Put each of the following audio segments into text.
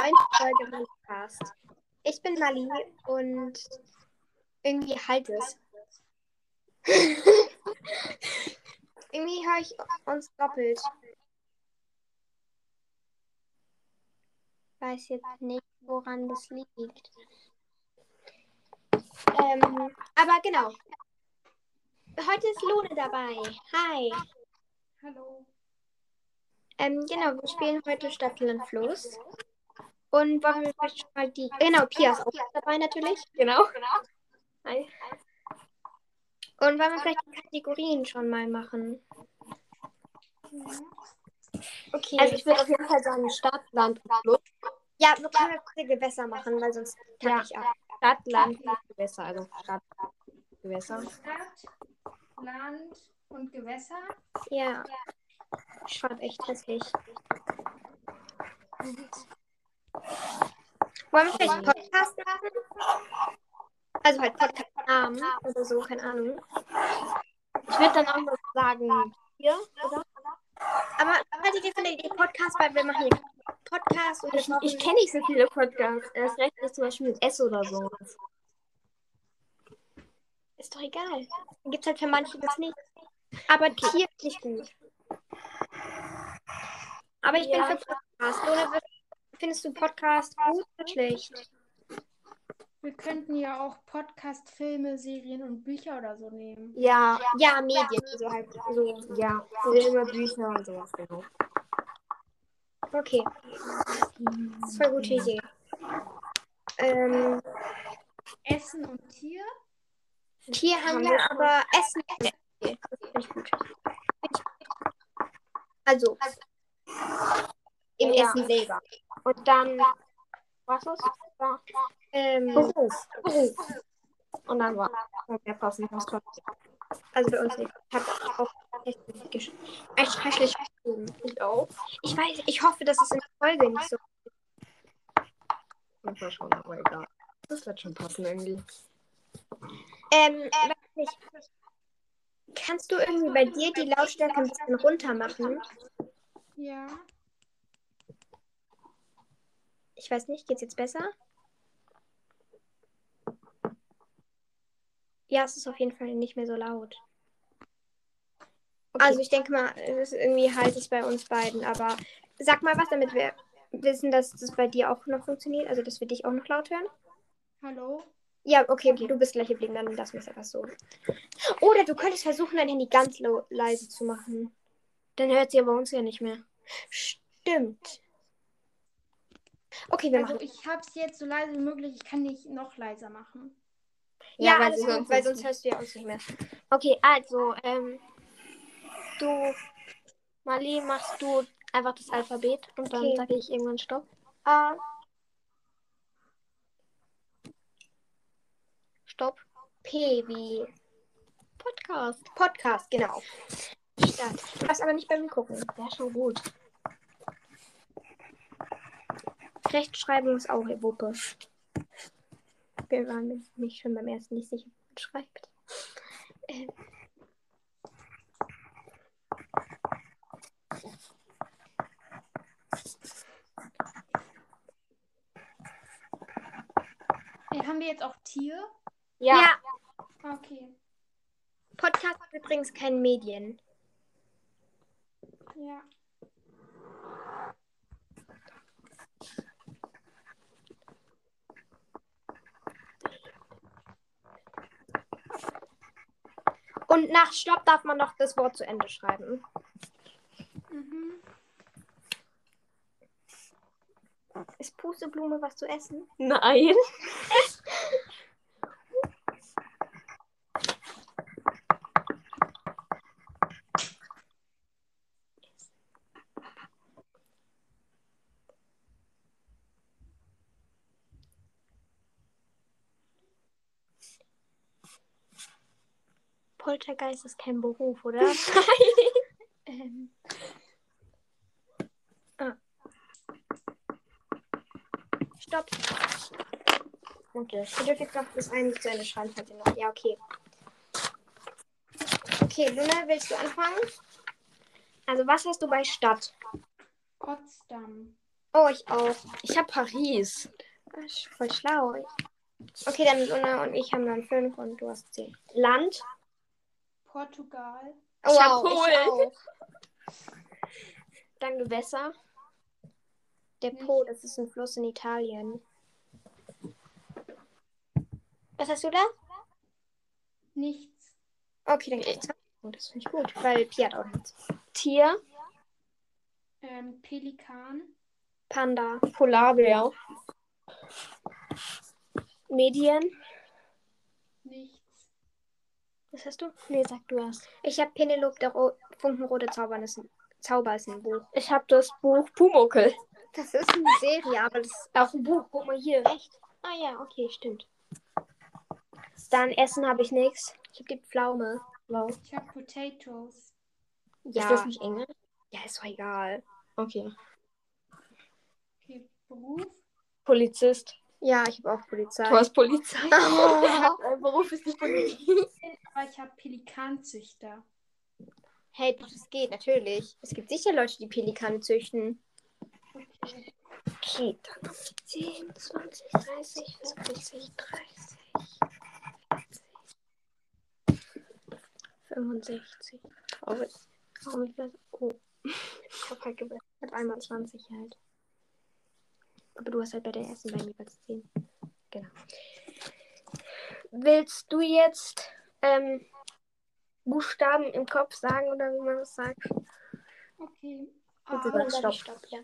neuen Folge Podcast. Ich bin Mali und irgendwie halt es. irgendwie höre ich uns doppelt. Weiß jetzt nicht, woran das liegt. Ähm, aber genau. Heute ist Lone dabei. Hi. Hallo. Ähm, genau, wir spielen heute Stadt, Land, Fluss. Und wollen wir vielleicht schon mal die. Genau, Pia ist auch dabei natürlich. Genau. Hi. Und wollen wir vielleicht die Kategorien schon mal machen? Okay. Also ich würde auf jeden Fall sagen Stadt, Land und Fluss. ja, wir können kurze Gewässer machen, weil sonst kann Ja. ich ab. Stadt, Land, Fluss, Gewässer. Also Stadt, Gewässer. Stadt, Land und Gewässer. Ja. Ich schreibe echt hässlich. Wollen wir vielleicht Podcast machen? Also halt Podcast-Namen oder so, keine Ahnung. Ich würde dann auch noch sagen hier, oder? Aber haltet ihr von der Idee Podcast, weil wir machen hier Podcast und Ich, ich kenne nicht so viele Podcasts. Erst recht ist zum Beispiel mit S oder so. Ist doch egal. Gibt halt für manche das nicht. Aber Tier ist nicht gut. Aber ich Ja. bin für Podcast. Luna, findest du Podcast gut oder schlecht? Wir könnten ja auch Podcast, Filme, Serien und Bücher oder so nehmen. Ja, Ja, Medien. So halt. So. ja. Filme, Bücher und sowas, genau. Okay. Eine gute Idee. Ähm, Essen und Tier. Tier haben wir, aber Essen. Okay, das finde ich gut. Find ich gut. Also, im Ja. Essen selber. Und dann, was ist? Ja. Ähm, Beruf. Beruf. Und dann war der passen muss also bei uns nicht. Ich habe auch echt, echt schrecklich geschrieben. Ich auch. Ich weiß, ich hoffe, dass es in der Folge nicht so Manchmal schon, aber egal. Das wird schon passen irgendwie. Ähm, weiß nicht. Kannst du irgendwie bei dir die Lautstärke ein bisschen runter machen? Ja. Ich weiß nicht, geht's jetzt besser? Ja, es ist auf jeden Fall nicht mehr so laut. Also ich denke mal, es ist irgendwie halt es bei uns beiden, aber sag mal was, damit wir wissen, dass das bei dir auch noch funktioniert, also dass wir dich auch noch laut hören. Hallo. Ja, okay, du bist gleich geblieben, dann lassen wir es einfach so. Oder du könntest versuchen, dein Handy ganz leise zu machen. Dann hört sie aber uns ja nicht mehr. Stimmt. Okay, wir Also machen. ich habe es jetzt so leise wie möglich. Ich kann nicht noch leiser machen. Ja, Ja, weil gut, sonst weil sonst hörst du ja uns nicht mehr. Okay, also, ähm, du, Mali, machst du einfach das Alphabet und dann Okay. sage ich irgendwann Stopp. A, Stopp. P wie Podcast. Podcast, genau. Start. Du darfst aber nicht bei mir gucken. Wäre schon gut. Rechtschreibung ist auch Wuppe. Wir waren nicht schon beim ersten nicht sicher, wie man schreibt. Äh, haben wir jetzt auch Tier? Ja. Okay. Podcast ist übrigens kein Medien. Ja. Und nach Stopp darf man noch das Wort zu Ende schreiben. Mhm. Ist Pusteblume was zu essen? Nein. Poltergeist ist kein Beruf, oder? ähm. ah. Stopp. Okay. Ihr dürft jetzt noch das eine zu Ende schreiben, ihr noch. Ja, okay. Okay, Luna, willst du anfangen? Also, was hast du bei Stadt? Potsdam. Oh, ich auch. Ich habe Paris. Das ist voll schlau. Okay, dann Luna und ich haben dann fünf und du hast zehn. Land? Portugal. Oh, Ich wow, Polen. ich auch. Dann Gewässer. Der Po, das ist ein Fluss in Italien. Was hast du da? Nichts. Okay, dann geht's. Oh, das finde ich gut, weil Pia hat auch nichts. Tier. Ähm, Pelikan. Panda. Polarbär. Medien. Nichts. Was hast du? Nee, sag du hast. Ich habe Penelope, der Ro Funkenrote Zauber ist, ein, Zauber ist ein Buch. Ich habe das Buch Pumuckel. Das ist eine Serie, aber das ist Auch ein Buch. Guck mal hier. echt. Ah ja, okay, stimmt. Dann Essen habe ich nichts. Ich habe die Pflaume. Wow. Ich habe Potatoes. Ja, Ist das nicht Englisch? ja, ist doch egal. Okay. Okay, Beruf. Polizist. Ja, ich habe auch Polizei. Du hast Polizei. Oh. Dein Beruf ist die Polizei. Habe Pelikanzüchter. Hey, das geht, natürlich. Es gibt sicher Leute, die Pelikane züchten. Okay. Okay, dann 10, 20, 30, 40, 30, 65. Oh, ich? Oh. Ich halt gewählt. Ich habe einmal 20 halt. Aber du hast halt bei der ersten beiden jeweils 10. Genau. Willst du jetzt ähm, Buchstaben im Kopf sagen oder wie man das sagt? Okay. Bitte A, sag Stopp. Stopp, ja.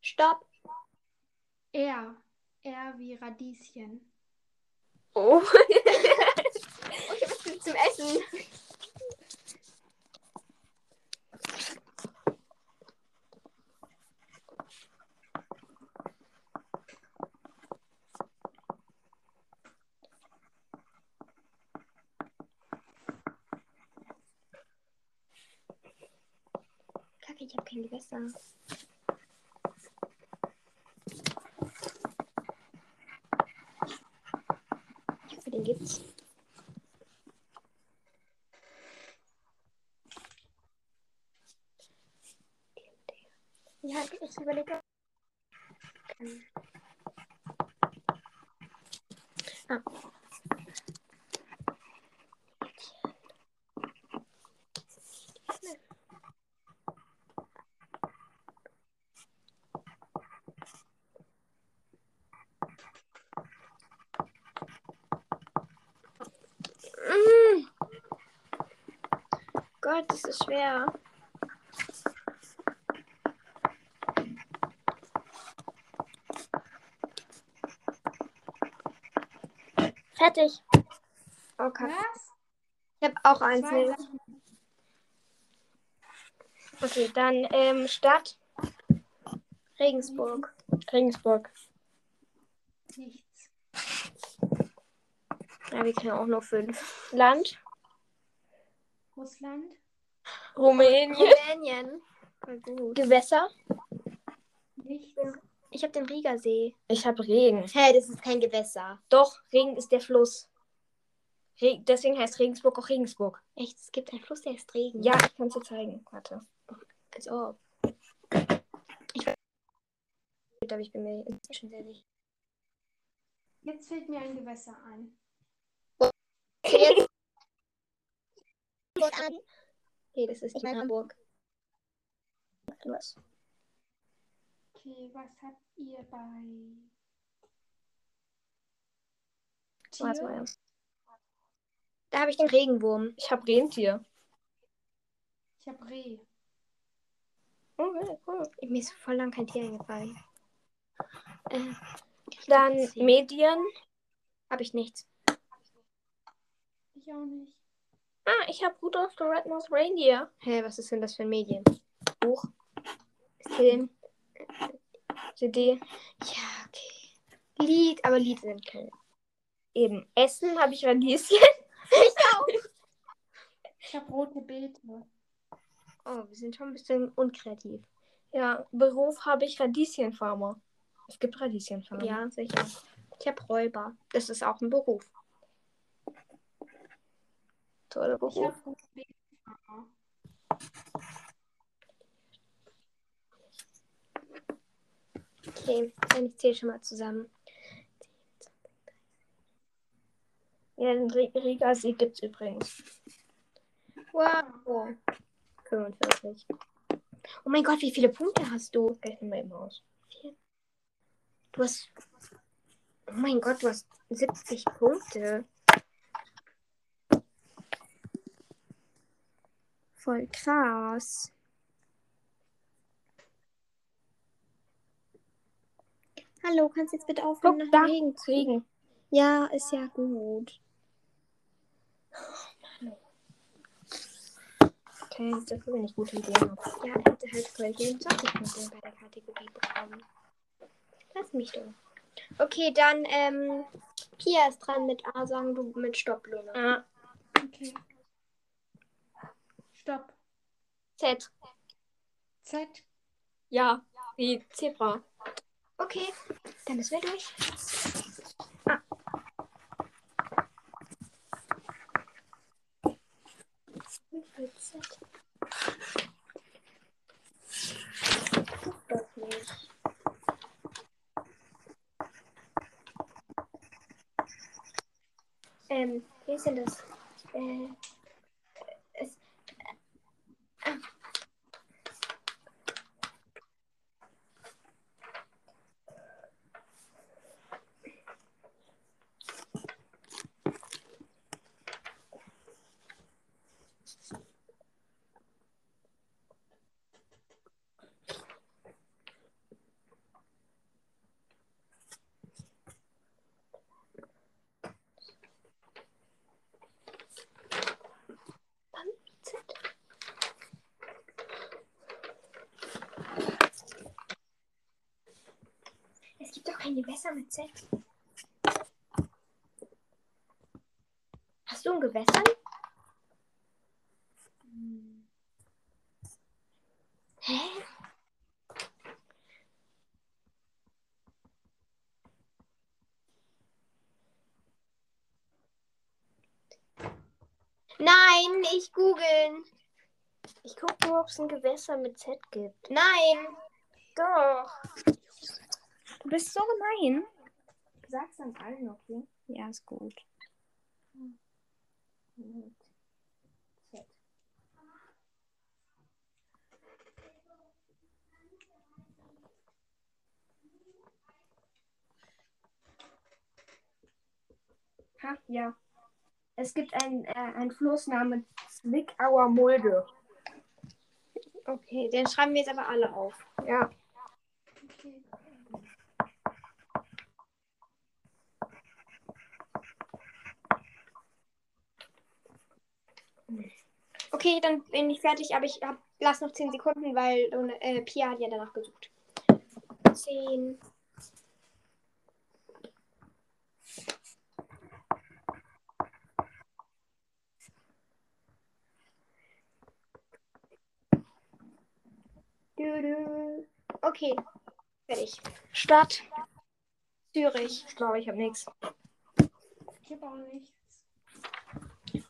Stopp. R. R wie Radieschen. Oh. Was gibt's zum Essen? Gewässer. Ich hoffe, den gibt's. Ja, ich überlege. Ah. Gott, das ist schwer. Fertig. Okay. Was? Ich habe auch eins. Okay, dann ähm, Stadt. Regensburg. Regensburg. Nichts. Ja, wir kennen auch nur fünf. Land. Russland. Rumänien. Rumänien. Gut. Gewässer. Nichts. Ich habe den Riegersee. Ich habe Regen. Hä, hey, das ist kein Gewässer. Doch, Regen ist der Fluss. Re Deswegen heißt Regensburg auch Regensburg. Echt, es gibt einen Fluss, der ist Regen. Ja, ich kann es dir zeigen. Warte. Als ob. Ich nicht, aber ich bin mir inzwischen sehr sicher. Jetzt fällt mir ein Gewässer ein. Okay, Nee, das ist die Hamburg. Was? Okay, was habt ihr bei Warte mal. Da habe ich den Regenwurm. Ich habe Rentier. Ich habe Reh. Okay, cool. Mir ist voll lang kein Tier eingefallen. Äh, Dann. Medien. Habe ich nichts. Ich auch nicht. Ah, ich habe Rudolph the Red-Nosed Reindeer. Hä, was ist denn das für ein Medien? Buch? Film? CD. Ja, okay. Lied, aber Lied sind keine. Eben. Essen habe ich Radieschen. Ich habe rote Beete. Oh, wir sind schon ein bisschen unkreativ. Ja, Beruf habe ich Radieschenfarmer. Es gibt Radieschenfarmer. Ja, sicher. Ich habe Räuber. Das ist auch ein Beruf. Toll, Beruf. Okay, dann ich zähle schon mal zusammen. Ja, den Riga-Sieg gibt es übrigens. Wow. 45. Oh mein Gott, wie viele Punkte hast du? Rechne mal eben aus. Du hast. Oh mein Gott, du hast 70 Punkte. Voll krass. Hallo, kannst du jetzt bitte aufhören, Guck, nach Regen zu kriegen? Ja, ist ja gut. Okay, dafür bin ich gute Ideen. Ja, hätte halt voll 24 Punkte bei der Kategorie bekommen. Lass mich doch. Okay, dann, ähm, Pia ist dran mit A, sagen du mit Stopp, Luna. Ah, Okay. Stopp. Z. Z. ja, wie Zebra. Okay, dann müssen wir durch. Nicht. Ähm, wie ist denn das? Äh, Kein Gewässer mit Z. Hast du ein Gewässer? Hä? Nein, nicht googeln. Ich gucke nur, ob es ein Gewässer mit Z gibt. Nein. Doch. Du bist so gemein. Sag's dann allen, okay? Ja, ist gut. Ha, ja. Es gibt einen, äh, einen Fluss namens Zwickauer Mulde. Okay, den schreiben wir jetzt aber alle auf. Ja. Okay. Okay, dann bin ich fertig, aber ich hab, lass noch 10 Sekunden, weil äh, Pia hat ja danach gesucht. 10. Okay, fertig. Stadt. Zürich. Ich glaube, ich habe nichts. Ich habe auch nichts.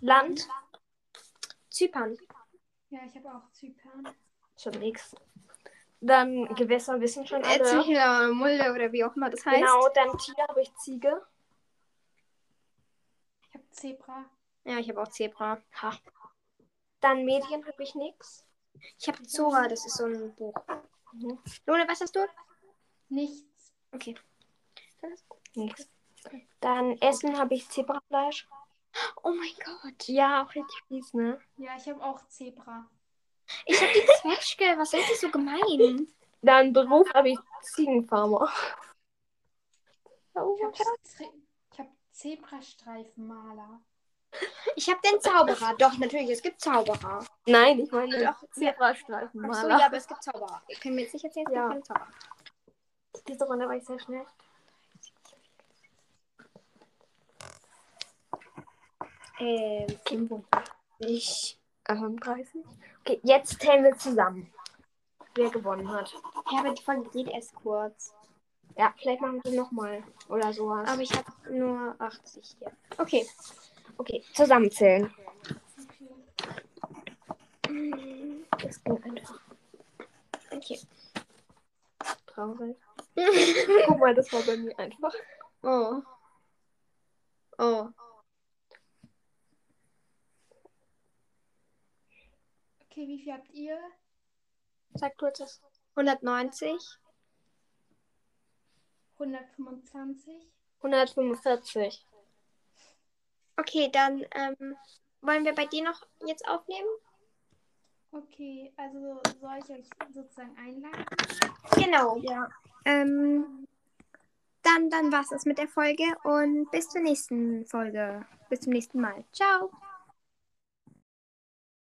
Land. Zypern. Ja, ich habe auch Zypern. Habe nichts. Dann Gewässer wissen schon alle. Erzähler Mulde oder wie auch immer das heißt. Genau, dann Tier habe ich Ziege. Ich habe Zebra. Ja, ich habe auch Zebra. Ha. Dann Medien habe ich nichts. Ich habe Zora, das ist so ein Buch. Mhm. Lone, was hast du? Nichts. Okay. Nichts. Dann Essen habe ich Zebrafleisch. Oh mein Gott. Ja, auch richtig fies, ne? Ja, ich habe auch Zebra. Ich habe die Zwetschge. Was ist das so gemein? Dann Beruf habe ich Ziegenfarmer. Oh, Ich habe hab Zebrastreifenmaler. Ich habe den Zauberer. Doch, natürlich, es gibt Zauberer. Nein, ich meine Doch, Zebrastreifenmaler. Ach so, ja, aber es gibt Zauberer. Ich kann mir jetzt nicht erzählen, es Ja. gibt Zauberer. Diese Runde war ich sehr schnell. Ähm, 35. 31. Okay, jetzt zählen wir zusammen. Wer gewonnen hat. Ja, aber die Folge geht erst kurz. Ja, vielleicht machen wir nochmal oder sowas. Aber ich habe nur 80 hier. Okay. okay, zusammenzählen. Mm, Das ging einfach. Okay. Traurig. Guck mal, das war bei mir einfach. Oh. Oh. Okay, wie viel habt ihr? Sag jetzt das. 190. 125. 145. Okay, dann ähm, wollen wir bei dir noch jetzt aufnehmen? Okay, also soll ich euch sozusagen einladen? Genau. Ja. Ähm, dann dann war es das mit der Folge und bis zur nächsten Folge. Bis zum nächsten Mal. Ciao.